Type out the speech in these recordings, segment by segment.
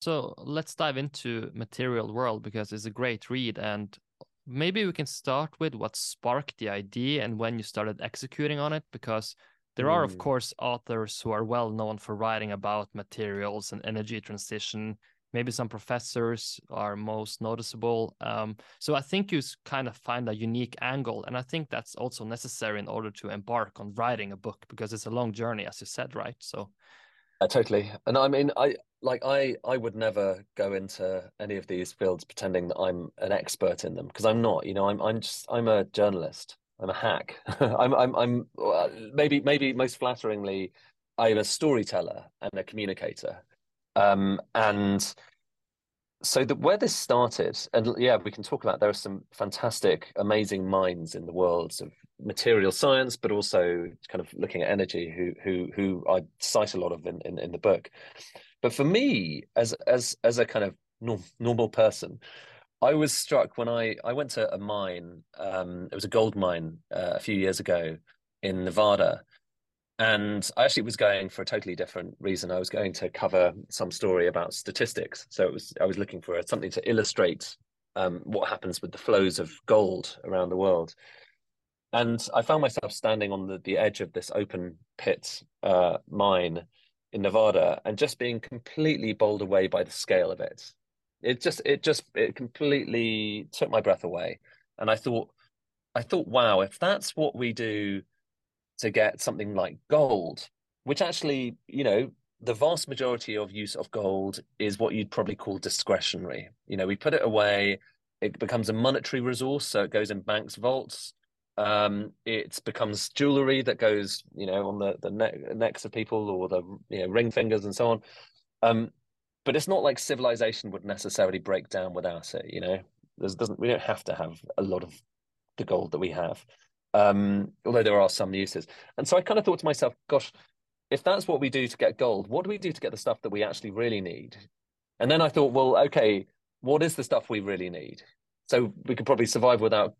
So let's dive into Material World because it's a great read. And maybe we can start with what sparked the idea and when you started executing on it, because there mm. are, of hmm. course, authors who are well known for writing about materials and energy transition. Maybe some professors are most noticeable. Um, so I think you kind of find a unique angle. And I think that's also necessary in order to embark on writing a book because it's a long journey, as you said, right? So uh, totally. And I mean, I like I I would never go into any of these fields pretending that I'm an expert in them because I'm not. You know, I'm I'm just I'm a journalist. I'm a hack. I'm I'm I'm maybe maybe most flatteringly, I'm a storyteller and a communicator. Um, and so the, where this started, and yeah, we can talk about there are some fantastic, amazing minds in the worlds of material science, but also kind of looking at energy, who who who I cite a lot of in, in, in the book. But for me, as as as a kind of norm, normal person, I was struck when I I went to a mine. Um, it was a gold mine uh, a few years ago in Nevada, and I actually was going for a totally different reason. I was going to cover some story about statistics. So it was I was looking for something to illustrate um, what happens with the flows of gold around the world. And I found myself standing on the, the edge of this open pit uh, mine in Nevada and just being completely bowled away by the scale of it. It just it just it completely took my breath away. And I thought I thought, wow, if that's what we do to get something like gold, which actually, you know, the vast majority of use of gold is what you'd probably call discretionary. You know, we put it away, it becomes a monetary resource, so it goes in banks' vaults. Um, it becomes jewelry that goes, you know, on the the neck, necks of people or the you know ring fingers and so on. Um, but it's not like civilization would necessarily break down without it. You know, there's doesn't we don't have to have a lot of the gold that we have um, although there are some uses. And so I kind of thought to myself, gosh, if that's what we do to get gold, what do we do to get the stuff that we actually really need? And then I thought, well, okay, what is the stuff we really need? So we could probably survive without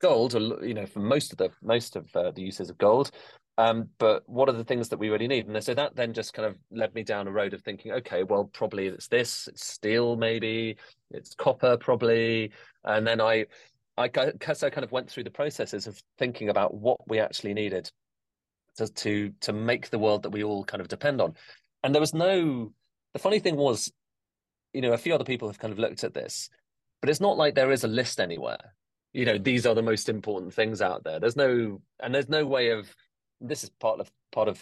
gold, or you know, for most of the most of uh, the uses of gold. Um, but what are the things that we really need? And so that then just kind of led me down a road of thinking, okay, well, probably it's this, it's steel, maybe it's copper, probably. And then I I guess I kind of went through the processes of thinking about what we actually needed to to to make the world that we all kind of depend on. And there was no the funny thing was, you know, a few other people have kind of looked at this, but it's not like there is a list anywhere. You know, these are the most important things out there. There's no and there's no way of this is part of part of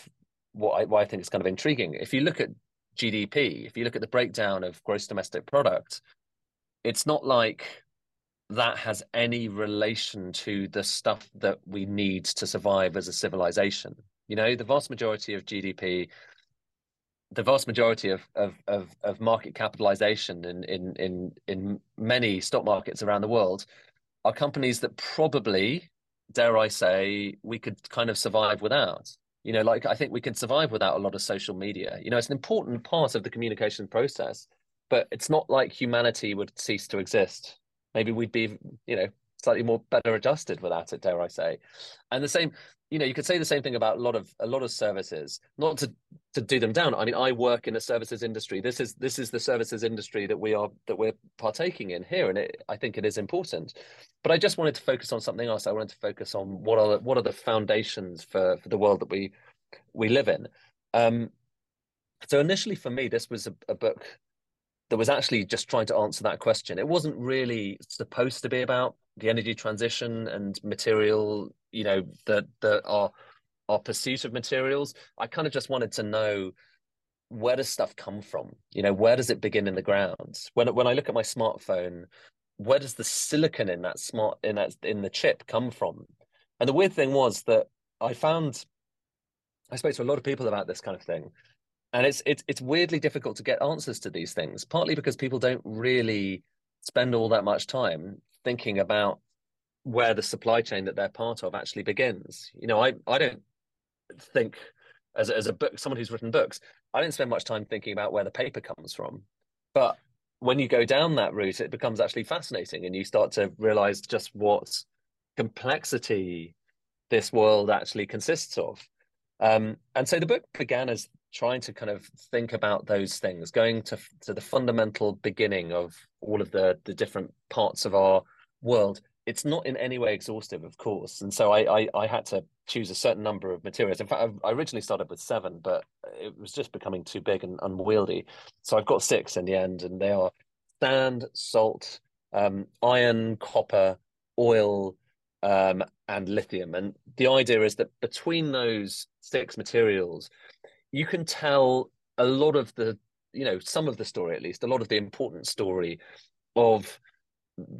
what I why I think it's kind of intriguing. If you look at GDP, if you look at the breakdown of gross domestic product, it's not like that has any relation to the stuff that we need to survive as a civilization. You know, the vast majority of GDP, the vast majority of of of, of market capitalization in, in in in many stock markets around the world are companies that probably, dare I say, we could kind of survive without. You know, like I think we can survive without a lot of social media. You know, it's an important part of the communication process, but it's not like humanity would cease to exist maybe we'd be you know slightly more better adjusted without it dare i say. And the same you know you could say the same thing about a lot of a lot of services. Not to to do them down. I mean i work in a services industry. This is this is the services industry that we are that we're partaking in here and it, i think it is important. But i just wanted to focus on something else. I wanted to focus on what are the, what are the foundations for for the world that we we live in. Um so initially for me this was a, a book that was actually just trying to answer that question. It wasn't really supposed to be about the energy transition and material, you know, the the our our pursuit of materials. I kind of just wanted to know where does stuff come from? You know, where does it begin in the ground? When when I look at my smartphone, where does the silicon in that smart in that in the chip come from? And the weird thing was that I found I spoke to a lot of people about this kind of thing, and it's it's it's weirdly difficult to get answers to these things partly because people don't really spend all that much time thinking about where the supply chain that they're part of actually begins. You know i i don't think as as a book someone who's written books i don't spend much time thinking about where the paper comes from. But when you go down that route it becomes actually fascinating and you start to realize just what complexity this world actually consists of. Um, and so the book began as trying to kind of think about those things, going to to the fundamental beginning of all of the the different parts of our world. It's not in any way exhaustive, of course, and so I I, I had to choose a certain number of materials. In fact, I, originally started with seven, but it was just becoming too big and unwieldy. So I've got six in the end, and they are sand, salt, um, iron, copper, oil, um, and lithium. And the idea is that between those six materials, you can tell a lot of the, you know, some of the story at least, a lot of the important story of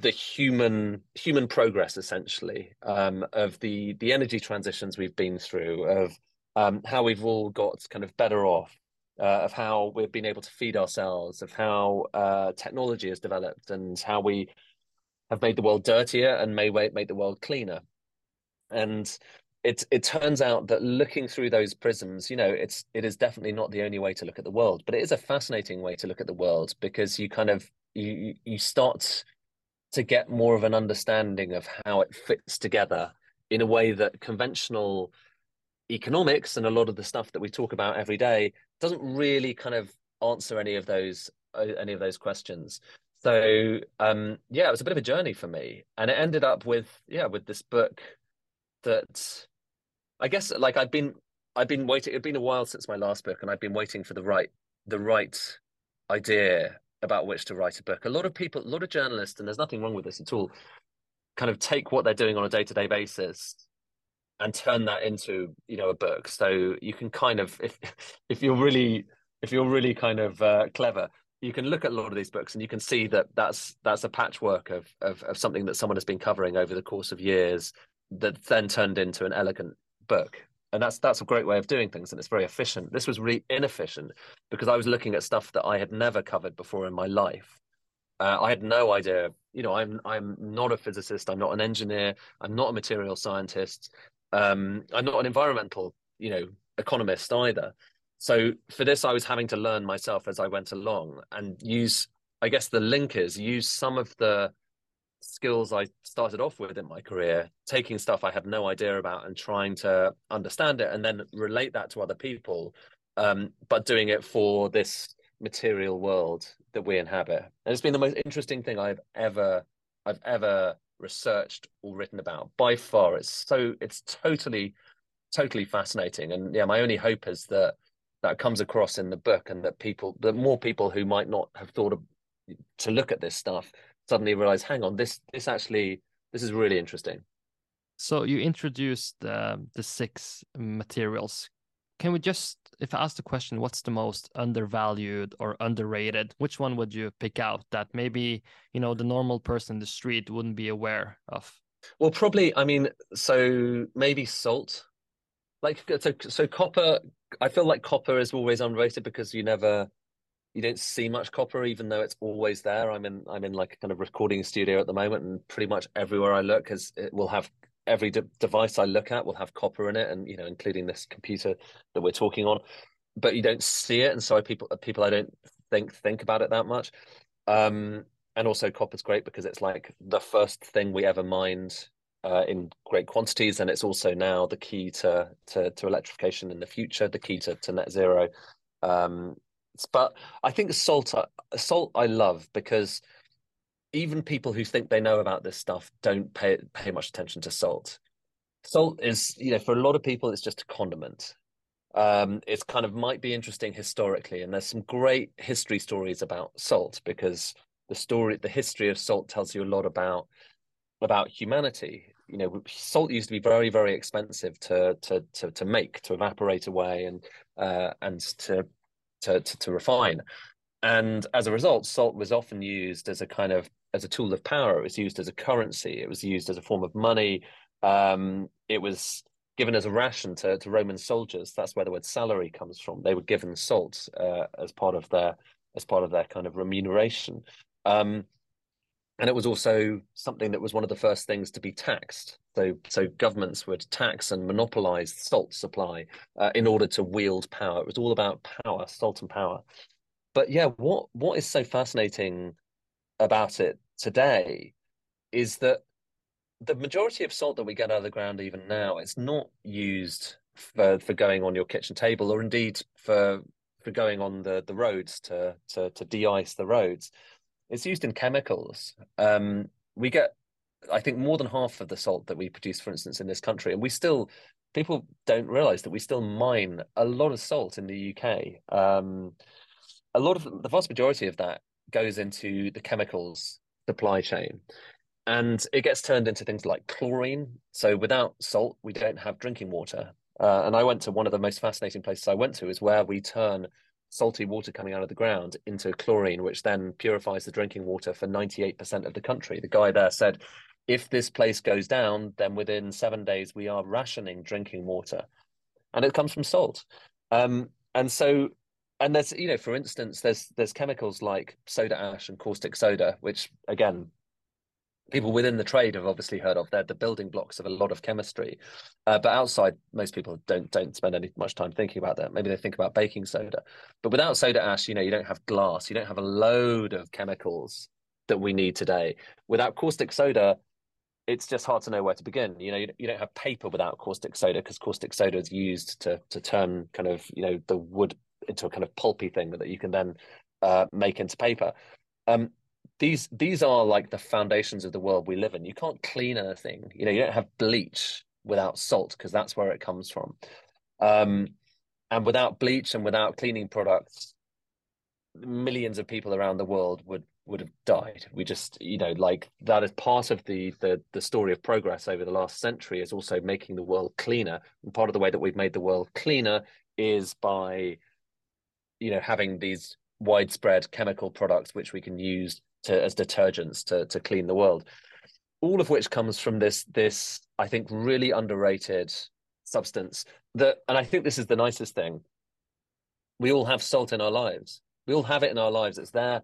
the human human progress essentially um, of the the energy transitions we've been through of um, how we've all got kind of better off uh, of how we've been able to feed ourselves of how uh, technology has developed and how we have made the world dirtier and may make the world cleaner. And it it turns out that looking through those prisms, you know, it's it is definitely not the only way to look at the world, but it is a fascinating way to look at the world because you kind of you you start to get more of an understanding of how it fits together in a way that conventional economics and a lot of the stuff that we talk about every day doesn't really kind of answer any of those uh, any of those questions. So um yeah it was a bit of a journey for me and it ended up with yeah with this book that i guess like i've been i've been waiting it'd been a while since my last book and i've been waiting for the right the right idea about which to write a book. A lot of people a lot of journalists and there's nothing wrong with this at all kind of take what they're doing on a day-to-day basis and turn that into you know a book. So you can kind of if if you're really if you're really kind of uh, clever you can look at a lot of these books and you can see that that's that's a patchwork of, of of something that someone has been covering over the course of years that then turned into an elegant book. And that's that's a great way of doing things and it's very efficient. This was really inefficient because i was looking at stuff that i had never covered before in my life. Uh, i had no idea. You know i'm i'm not a physicist. I'm not an engineer. I'm not a material scientist. Um, i'm not an environmental you know economist either. So for this, I was having to learn myself as I went along and use, I guess, the linkers, use some of the skills I started off with in my career, taking stuff I had no idea about and trying to understand it and then relate that to other people, um, but doing it for this material world that we inhabit. And it's been the most interesting thing I've ever, I've ever researched or written about by far. It's so, it's totally, totally fascinating. And yeah, my only hope is that that comes across in the book and that people that more people who might not have thought of to look at this stuff suddenly realize hang on this this actually this is really interesting. So you introduced uh, the six materials. Can we just if i ask the question what's the most undervalued or underrated which one would you pick out that maybe you know the normal person in the street wouldn't be aware of? Well probably i mean so maybe salt. Like so so copper i feel like copper is always underrated because you never you don't see much copper even though it's always there. I'm in i'm in like a kind of recording studio at the moment and pretty much everywhere i look has it will have every de- device i look at will have copper in it and you know including this computer that we're talking on. But you don't see it and so people people i don't think think about it that much. Um and also copper's great because it's like the first thing we ever mined uh, in great quantities, and it's also now the key to to, to electrification in the future, the key to, to net zero. Um, but I think salt, uh, salt, I love because even people who think they know about this stuff don't pay pay much attention to salt. Salt is, you know, for a lot of people, it's just a condiment. Um, it's kind of might be interesting historically, and there's some great history stories about salt because the story, the history of salt tells you a lot about about humanity. You know, salt used to be very, very expensive to to to, to make, to evaporate away, and uh, and to, to to to refine. And as a result, salt was often used as a kind of as a tool of power. It was used as a currency. It was used as a form of money. Um, it was given as a ration to, to Roman soldiers. That's where the word salary comes from. They were given salt uh, as part of their as part of their kind of remuneration. Um, and it was also something that was one of the first things to be taxed. So, so governments would tax and monopolize salt supply uh, in order to wield power. It was all about power, salt and power. But yeah, what what is so fascinating about it today is that the majority of salt that we get out of the ground even now it's not used for for going on your kitchen table, or indeed for for going on the the roads to to to de-ice the roads. It's used in chemicals. Um, we get, I think, more than half of the salt that we produce, for instance, in this country, and we still people don't realize that we still mine a lot of salt in the UK. Um, a lot of the vast majority of that goes into the chemicals supply chain and it gets turned into things like chlorine. So without salt, we don't have drinking water. Uh, and I went to one of the most fascinating places I went to is where we turn salty water coming out of the ground into chlorine, which then purifies the drinking water for 98% of the country. The guy there said, if this place goes down, then within seven days we are rationing drinking water. And it comes from salt. Um, and so and there's you know for instance there's there's chemicals like soda ash and caustic soda which again people within the trade have obviously heard of. They're the building blocks of a lot of chemistry. Uh, but outside most people don't don't spend any much time thinking about that. Maybe they think about baking soda. But without soda ash you know you don't have glass. You don't have a load of chemicals that we need today. Without caustic soda it's just hard to know where to begin. You know, you, you don't have paper without caustic soda because caustic soda is used to to turn kind of you know the wood into a kind of pulpy thing that you can then uh, make into paper. Um, these these are like the foundations of the world we live in. You can't clean anything. You know, you don't have bleach without salt because that's where it comes from. Um, and without bleach and without cleaning products, millions of people around the world would would have died. We just, you know, like that is part of the the the story of progress over the last century is also making the world cleaner. And part of the way that we've made the world cleaner is by you know having these widespread chemical products which we can use to as detergents to to clean the world. All of which comes from this this i think really underrated substance that and i think this is the nicest thing. We all have salt in our lives. We all have it in our lives. It's there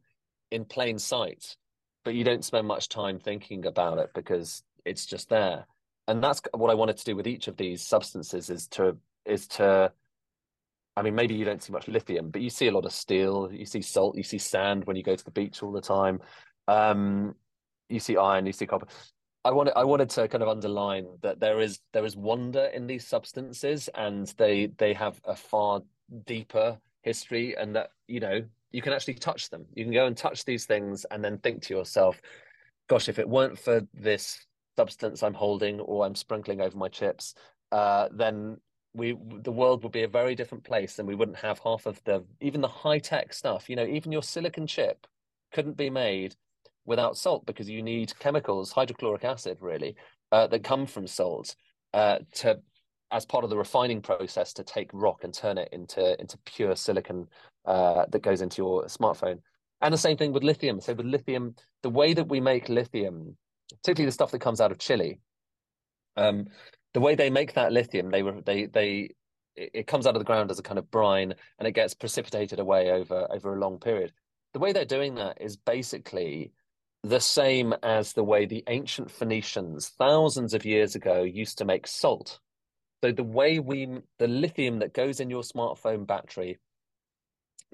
in plain sight but you don't spend much time thinking about it because it's just there. And that's what i wanted to do with each of these substances is to is to I mean, maybe you don't see much lithium, but you see a lot of steel. You see salt. You see sand when you go to the beach all the time. Um, you see iron. You see copper. I wanted I wanted to kind of underline that there is there is wonder in these substances, and they they have a far deeper history, and that you know you can actually touch them. You can go and touch these things, and then think to yourself, "Gosh, if it weren't for this substance I'm holding or I'm sprinkling over my chips, uh, then we the world would be a very different place and we wouldn't have half of the even the high tech stuff. You know even your silicon chip couldn't be made without salt because you need chemicals hydrochloric acid really uh, that come from salt uh, to as part of the refining process to take rock and turn it into into pure silicon uh, that goes into your smartphone. And the same thing with lithium. So with lithium the way that we make lithium particularly the stuff that comes out of chile um, the way they make that lithium, they were they they it comes out of the ground as a kind of brine and it gets precipitated away over over a long period. The way they're doing that is basically the same as the way the ancient Phoenicians thousands of years ago used to make salt. So the way we the lithium that goes in your smartphone battery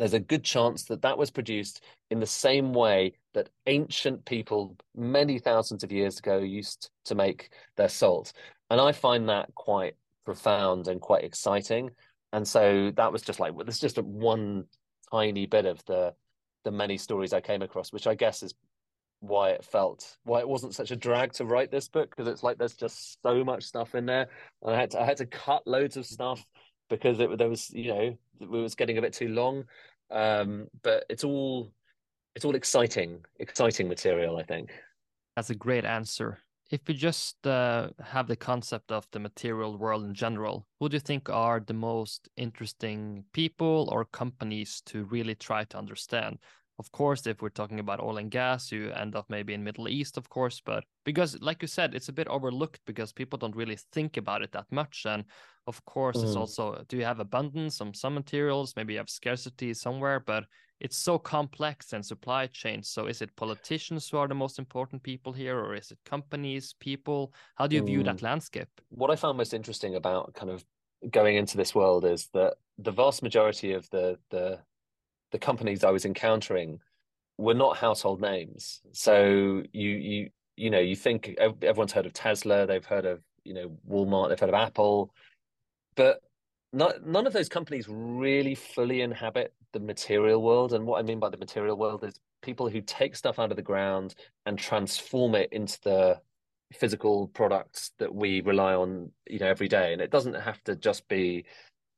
there's a good chance that that was produced in the same way that ancient people many thousands of years ago used to make their salt and I find that quite profound and quite exciting. And so that was just like well, this is just a one tiny bit of the the many stories I came across, which I guess is why it felt why it wasn't such a drag to write this book because it's like there's just so much stuff in there, and I had to I had to cut loads of stuff because it there was you know it was getting a bit too long. Um, but it's all it's all exciting exciting material. I think that's a great answer if we just uh, have the concept of the material world in general, who do you think are the most interesting people or companies to really try to understand? Of course, if we're talking about oil and gas, you end up maybe in Middle East, of course, but because, like you said, it's a bit overlooked because people don't really think about it that much. And of course, mm. it's also do you have abundance on some materials? Maybe you have scarcity somewhere, but it's so complex and supply chain. So is it politicians who are the most important people here, or is it companies, people? How do you view mm. that landscape? What I found most interesting about kind of going into this world is that the vast majority of the the the companies I was encountering were not household names. So you you you know you think everyone's heard of Tesla, they've heard of you know Walmart, they've heard of Apple, but not, none of those companies really fully inhabit the material world. And what I mean by the material world is people who take stuff out of the ground and transform it into the physical products that we rely on, you know, every day. And it doesn't have to just be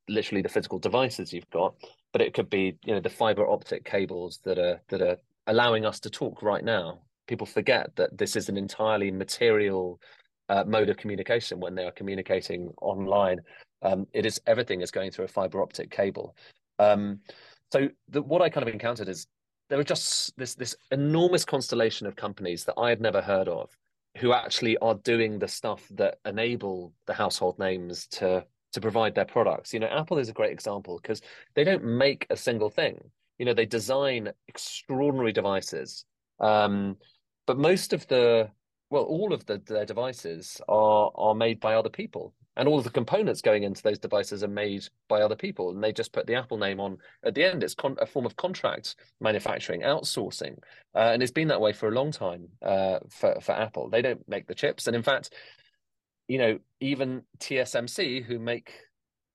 literally the physical devices you've got, but it could be, you know, the fiber optic cables that are that are allowing us to talk right now. People forget that this is an entirely material uh, mode of communication when they are communicating online. Um, it is everything is going through a fiber optic cable. Um, so the, what I kind of encountered is there are just this this enormous constellation of companies that I had never heard of who actually are doing the stuff that enable the household names to to provide their products. You know, Apple is a great example because they don't make a single thing. You know, they design extraordinary devices, um, but most of the well, all of the, their devices are are made by other people and all of the components going into those devices are made by other people and they just put the apple name on at the end it's con- a form of contract manufacturing outsourcing uh, and it's been that way for a long time uh, for, for apple they don't make the chips and in fact you know even tsmc who make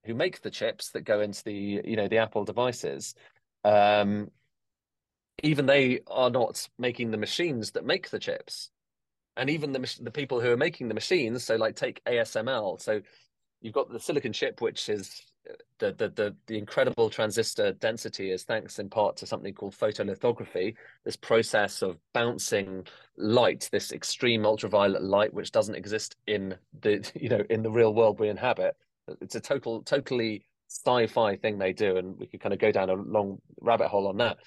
who make the chips that go into the you know the apple devices um, even they are not making the machines that make the chips. And even the the people who are making the machines so like take asml so you've got the silicon chip which is the, the the the incredible transistor density is thanks in part to something called photolithography this process of bouncing light this extreme ultraviolet light which doesn't exist in the you know in the real world we inhabit. It's a total totally sci-fi thing they do and we could kind of go down a long rabbit hole on that.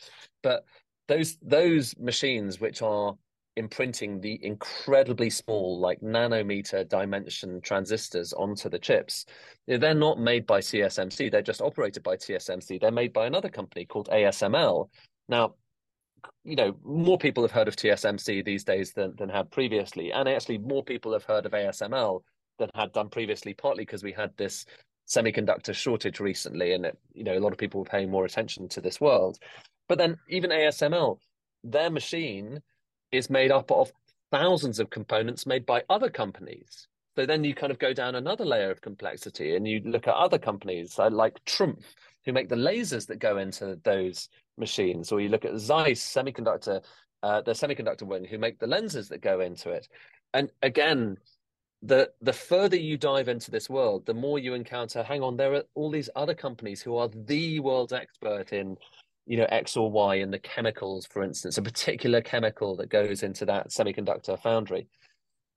But those those machines which are imprinting the incredibly small, like nanometer dimension transistors onto the chips. They're not made by TSMC, they're just operated by TSMC. They're made by another company called ASML. Now, you know, more people have heard of TSMC these days than, than had previously. And actually, more people have heard of ASML than had done previously, partly because we had this semiconductor shortage recently. And, it, you know, a lot of people were paying more attention to this world. But then even ASML, their machine is made up of thousands of components made by other companies. So then you kind of go down another layer of complexity and you look at other companies like Trumpf, who make the lasers that go into those machines, or you look at Zeiss Semiconductor, uh, the semiconductor wing, who make the lenses that go into it. And again, the the further you dive into this world, the more you encounter. Hang on, there are all these other companies who are the world's expert in you know X or Y and the chemicals, for instance, a particular chemical that goes into that semiconductor foundry,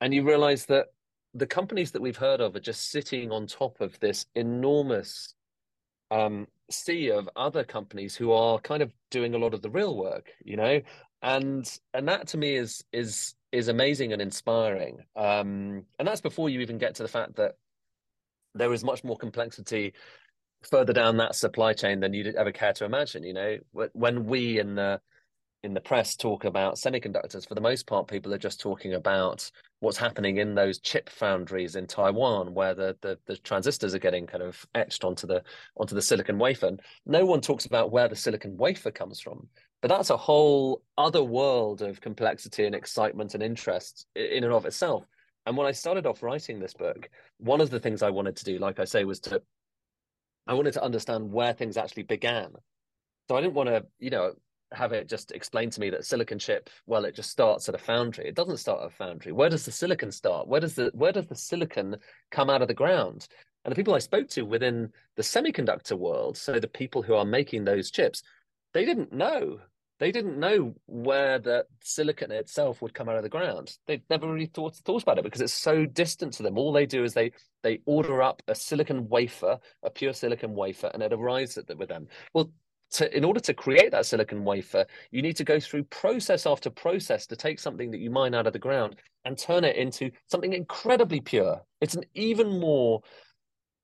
and you realize that the companies that we've heard of are just sitting on top of this enormous um, sea of other companies who are kind of doing a lot of the real work, you know, and and that to me is is is amazing and inspiring. Um, and that's before you even get to the fact that there is much more complexity further down that supply chain than you'd ever care to imagine. You know, when we in the in the press talk about semiconductors, for the most part, people are just talking about what's happening in those chip foundries in Taiwan, where the, the, the transistors are getting kind of etched onto the onto the silicon wafer. No one talks about where the silicon wafer comes from, but that's a whole other world of complexity and excitement and interest in and of itself. And when I started off writing this book, one of the things I wanted to do, like I say, was to I wanted to understand where things actually began. So I didn't want to, you know, have it just explain to me that silicon chip, well, it just starts at a foundry. It doesn't start at a foundry. Where does the silicon start? Where does the where does the silicon come out of the ground? And the people I spoke to within the semiconductor world, so the people who are making those chips, they didn't know they didn't know where the silicon itself would come out of the ground. They'd never really thought thought about it because it's so distant to them. All they do is they they order up a silicon wafer, a pure silicon wafer, and it arrives at the, with them. Well, to, in order to create that silicon wafer, you need to go through process after process to take something that you mine out of the ground and turn it into something incredibly pure. It's an even more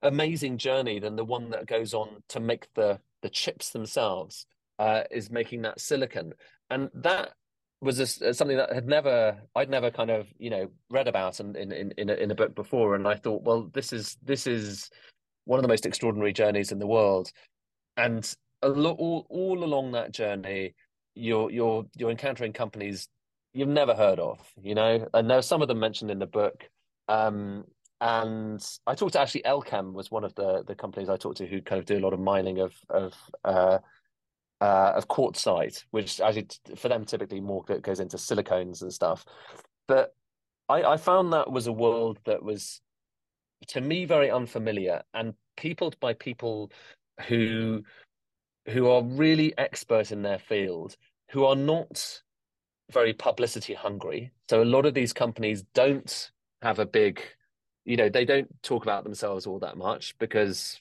amazing journey than the one that goes on to make the the chips themselves uh, is making that silicon, and that was a, something that had never I'd never kind of you know read about in in in a, in a book before, and I thought, well, this is this is one of the most extraordinary journeys in the world, and lo- all all along that journey, you're you're you're encountering companies you've never heard of, you know, and there are some of them mentioned in the book. Um, and I talked to actually Elkem was one of the the companies I talked to who kind of do a lot of mining of of uh, uh, of quartzite, which actually for them typically more goes into silicones and stuff. But I, I found that was a world that was to me very unfamiliar and peopled by people who who are really expert in their field, who are not very publicity hungry. So a lot of these companies don't have a big, you know, they don't talk about themselves all that much because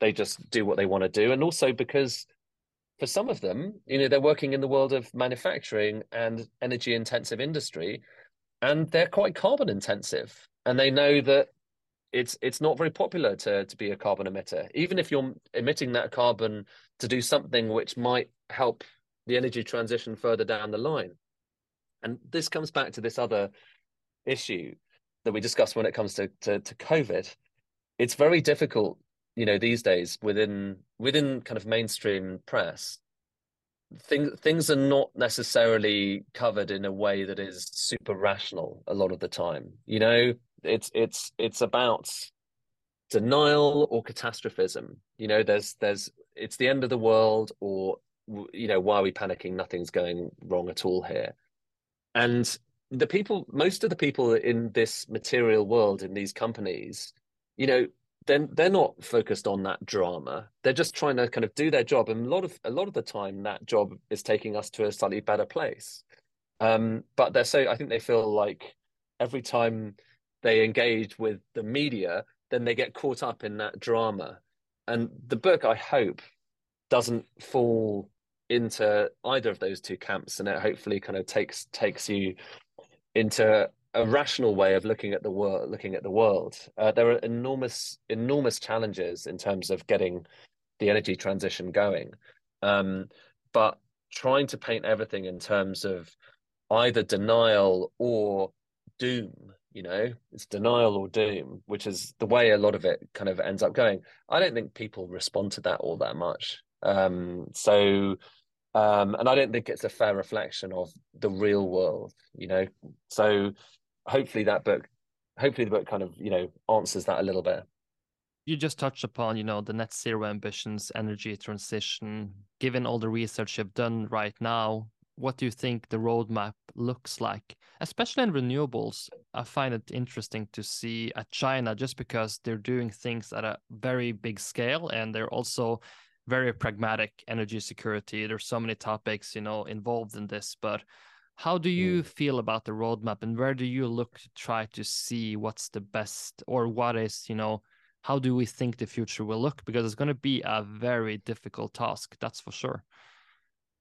they just do what they want to do. And also because for some of them, you know, they're working in the world of manufacturing and energy intensive industry, and they're quite carbon intensive. And they know that it's it's not very popular to to be a carbon emitter, even if you're emitting that carbon to do something which might help the energy transition further down the line. And this comes back to this other issue that we discussed when it comes to, to, to COVID. It's very difficult, you know, these days within within kind of mainstream press. Things things are not necessarily covered in a way that is super rational a lot of the time. You know, it's it's it's about denial or catastrophism. You know, there's there's it's the end of the world, or you know, why are we panicking? Nothing's going wrong at all here. And the people, most of the people in this material world in these companies, you know, then they're not focused on that drama. They're just trying to kind of do their job, and a lot of a lot of the time, that job is taking us to a slightly better place. Um, but they're so I think they feel like every time they engage with the media, then they get caught up in that drama. And the book, I hope, doesn't fall into either of those two camps, and it hopefully kind of takes takes you into a rational way of looking at the world. Looking at the world, uh, there are enormous enormous challenges in terms of getting the energy transition going, um, but trying to paint everything in terms of either denial or doom you know it's denial or doom which is the way a lot of it kind of ends up going. I don't think people respond to that all that much. Um, so um, and i don't think it's a fair reflection of the real world you know. So hopefully that book hopefully the book kind of you know answers that a little bit you just touched upon you know the net zero ambitions energy transition given all the research you've done right now what do you think the roadmap looks like, especially in renewables? I find it interesting to see at China just because they're doing things at a very big scale and they're also very pragmatic energy security. There's so many topics, you know, involved in this, but how do you mm. feel about the roadmap and where do you look to try to see what's the best or what is, you know, how do we think the future will look? Because it's going to be a very difficult task, that's for sure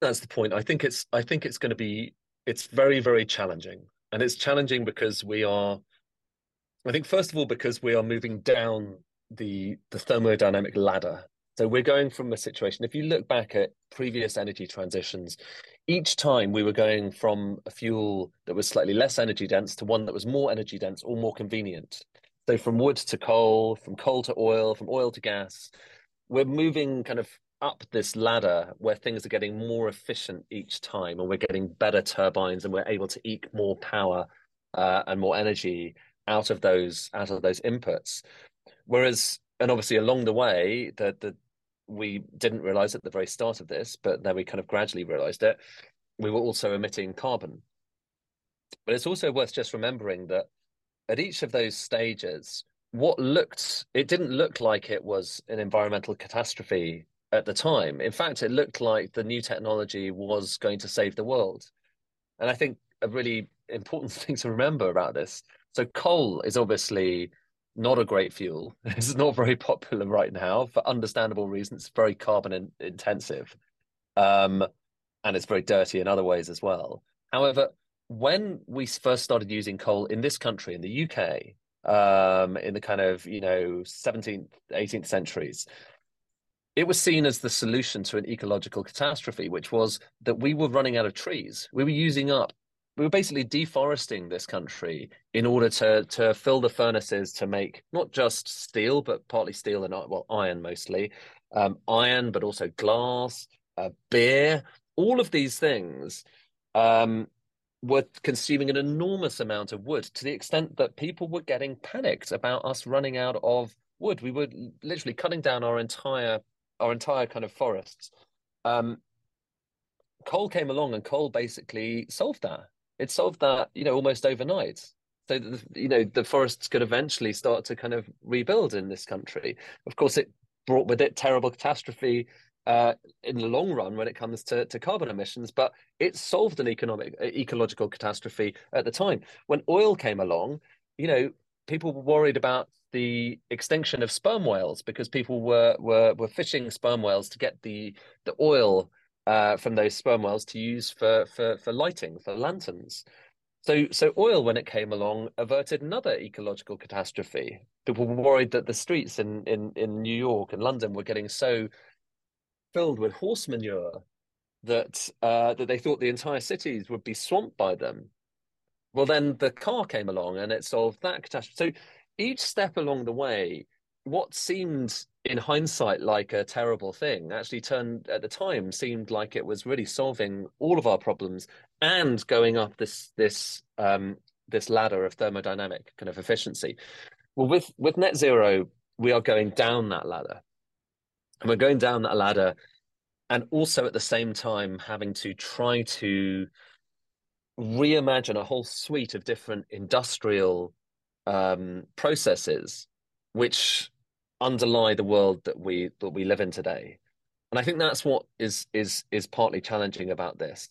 that's the point. I think it's I think it's going to be it's very very challenging, and it's challenging because we are. I think first of all because we are moving down the the thermodynamic ladder. So we're going from a situation. If you look back at previous energy transitions, each time we were going from a fuel that was slightly less energy dense to one that was more energy dense or more convenient. So from wood to coal, from coal to oil, from oil to gas, we're moving kind of up this ladder where things are getting more efficient each time and we're getting better turbines and we're able to eke more power uh, and more energy out of those out of those inputs whereas and obviously along the way that the we didn't realize at the very start of this but then we kind of gradually realized it we were also emitting carbon but it's also worth just remembering that at each of those stages what looked it didn't look like it was an environmental catastrophe at the time. In fact, it looked like the new technology was going to save the world. And I think a really important thing to remember about this so, coal is obviously not a great fuel. It's not very popular right now for understandable reasons. It's very carbon in- intensive. Um, and it's very dirty in other ways as well. However, when we first started using coal in this country, in the UK, um, in the kind of you know 17th, 18th centuries, it was seen as the solution to an ecological catastrophe, which was that we were running out of trees. We were using up, we were basically deforesting this country in order to to fill the furnaces to make not just steel, but partly steel and well, iron mostly, um, iron, but also glass, uh, beer, all of these things. Um, were consuming an enormous amount of wood to the extent that people were getting panicked about us running out of wood. We were literally cutting down our entire our entire kind of forests. Um, coal came along and coal basically solved that. It solved that, you know, almost overnight. So that, you know the forests could eventually start to kind of rebuild in this country. Of course, it brought with it terrible catastrophe uh, in the long run when it comes to, to carbon emissions, but it solved an economic ecological catastrophe at the time. When oil came along, you know, people were worried about the extinction of sperm whales because people were were were fishing sperm whales to get the the oil uh, from those sperm whales to use for for for lighting for lanterns. So so oil when it came along averted another ecological catastrophe. People were worried that the streets in in in New York and London were getting so filled with horse manure that uh, that they thought the entire cities would be swamped by them. Well, then the car came along and it solved that catastrophe. So each step along the way, what seemed in hindsight like a terrible thing actually turned at the time seemed like it was really solving all of our problems and going up this this um, this ladder of thermodynamic kind of efficiency. Well, with with net zero, we are going down that ladder, and we're going down that ladder, and also at the same time having to try to reimagine a whole suite of different industrial um, processes which underlie the world that we that we live in today. And I think that's what is is is partly challenging about this.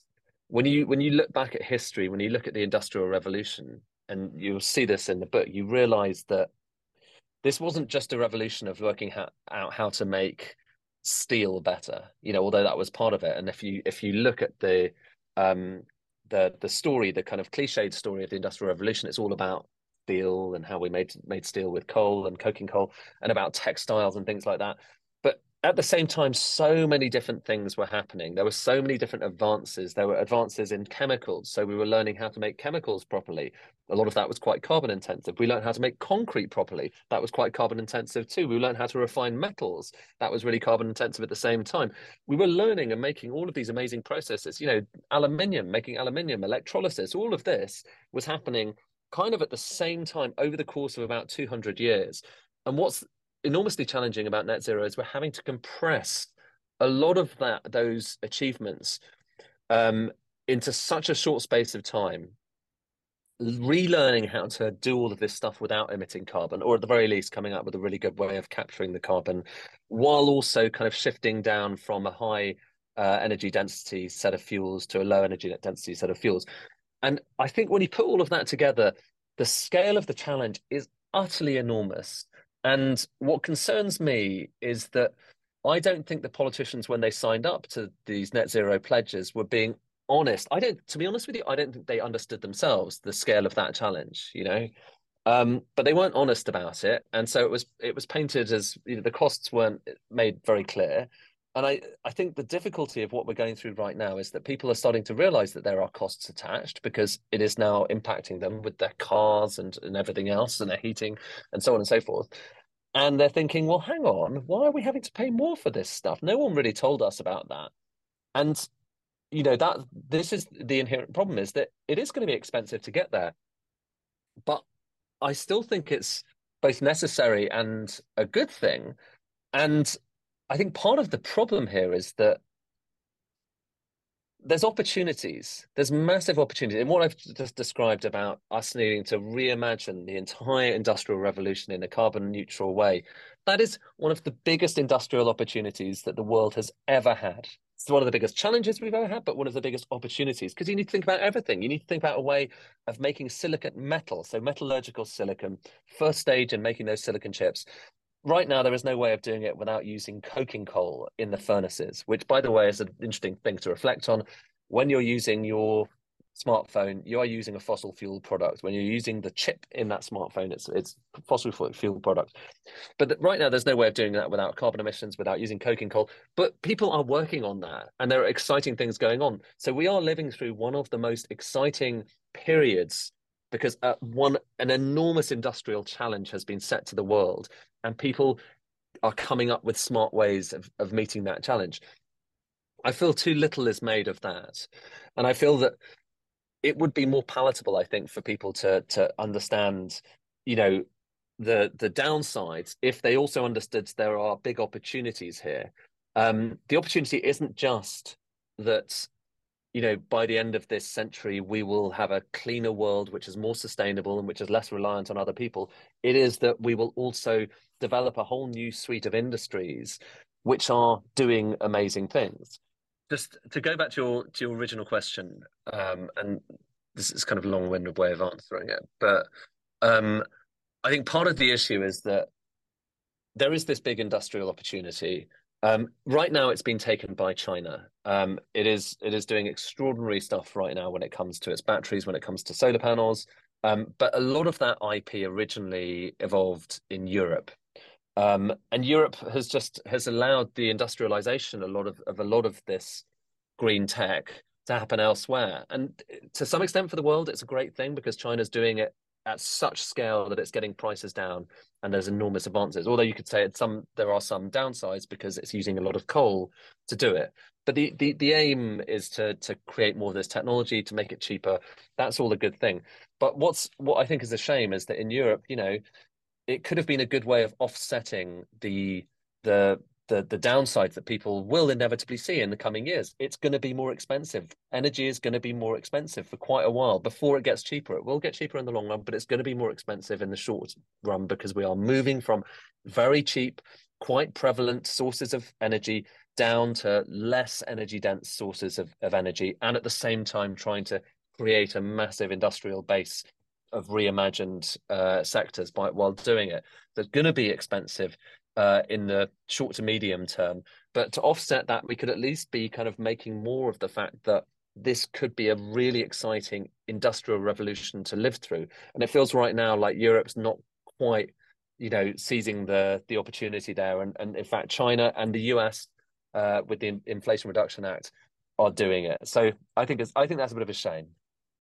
When you when you look back at history, when you look at the Industrial Revolution, and you'll see this in the book, you realize that this wasn't just a revolution of working ha- out how to make steel better, you know, although that was part of it. And if you if you look at the um, the the story, the kind of cliched story of the Industrial Revolution, it's all about steel and how we made made steel with coal and coking coal and about textiles and things like that. But at the same time so many different things were happening. There were so many different advances. There were advances in chemicals. So we were learning how to make chemicals properly. A lot of that was quite carbon intensive. We learned how to make concrete properly. That was quite carbon intensive too. We learned how to refine metals. That was really carbon intensive at the same time. We were learning and making all of these amazing processes. You know aluminium making aluminium electrolysis all of this was happening kind of at the same time over the course of about 200 years. And what's enormously challenging about net zero is we're having to compress a lot of that those achievements um, into such a short space of time relearning how to do all of this stuff without emitting carbon or at the very least coming up with a really good way of capturing the carbon while also kind of shifting down from a high uh, energy density set of fuels to a low energy density set of fuels and I think when you put all of that together, the scale of the challenge is utterly enormous. And what concerns me is that I don't think the politicians, when they signed up to these net zero pledges, were being honest. I don't, to be honest with you, I don't think they understood themselves the scale of that challenge. You know, um, but they weren't honest about it, and so it was it was painted as you know the costs weren't made very clear, and I, I think the difficulty of what we're going through right now is that people are starting to realize that there are costs attached because it is now impacting them with their cars and, and everything else and their heating and so on and so forth. And they're thinking, well, hang on, why are we having to pay more for this stuff? No one really told us about that. And you know that this is the inherent problem is that it is going to be expensive to get there. But I still think it's both necessary and a good thing. And I think part of the problem here is that there's opportunities. There's massive opportunities. And what I've just described about us needing to reimagine the entire industrial revolution in a carbon neutral way, that is one of the biggest industrial opportunities that the world has ever had. It's one of the biggest challenges we've ever had, but one of the biggest opportunities because you need to think about everything. You need to think about a way of making silicon metal, so metallurgical silicon, first stage in making those silicon chips, right now there is no way of doing it without using coking coal in the furnaces which by the way is an interesting thing to reflect on. When you're using your smartphone you are using a fossil fuel product. When you're using the chip in that smartphone it's it's fossil fuel product. But right now there's no way of doing that without carbon emissions without using coking coal. But people are working on that and there are exciting things going on. So we are living through one of the most exciting periods because uh, one an enormous industrial challenge has been set to the world and people are coming up with smart ways of, of meeting that challenge. I feel too little is made of that. And I feel that it would be more palatable, I think, for people to to understand, you know, the the downsides if they also understood there are big opportunities here. Um, the opportunity isn't just that you know, by the end of this century, we will have a cleaner world, which is more sustainable and which is less reliant on other people. It is that we will also develop a whole new suite of industries which are doing amazing things. Just to go back to your to your original question, um, and this is kind of a long-winded way of answering it, but um, I think part of the issue is that there is this big industrial opportunity um, right now, it's been taken by China. Um, it is it is doing extraordinary stuff right now when it comes to its batteries, when it comes to solar panels. Um, but a lot of that IP originally evolved in Europe, um, and Europe has just has allowed the industrialization a lot of, of a lot of this green tech to happen elsewhere. And to some extent, for the world, it's a great thing because China's doing it at such scale that it's getting prices down and there's enormous advances. Although you could say some there are some downsides because it's using a lot of coal to do it. But the the, the aim is to to create more of this technology to make it cheaper. That's all a good thing. But what's what i think is a shame is that in europe you know it could have been a good way of offsetting the the the the downsides that people will inevitably see in the coming years. It's going to be more expensive. Energy is going to be more expensive for quite a while before it gets cheaper. It will get cheaper in the long run, but it's going to be more expensive in the short run because we are moving from very cheap, quite prevalent sources of energy down to less energy dense sources of, of energy, and at the same time trying to create a massive industrial base of reimagined uh, sectors by, while doing it. That's going to be expensive uh, in the short to medium term. But to offset that, we could at least be kind of making more of the fact that this could be a really exciting industrial revolution to live through. And it feels right now like Europe's not quite, you know, seizing the the opportunity there. And and in fact, China and the US uh, with the Inflation Reduction Act are doing it. So I think it's I think that's a bit of a shame.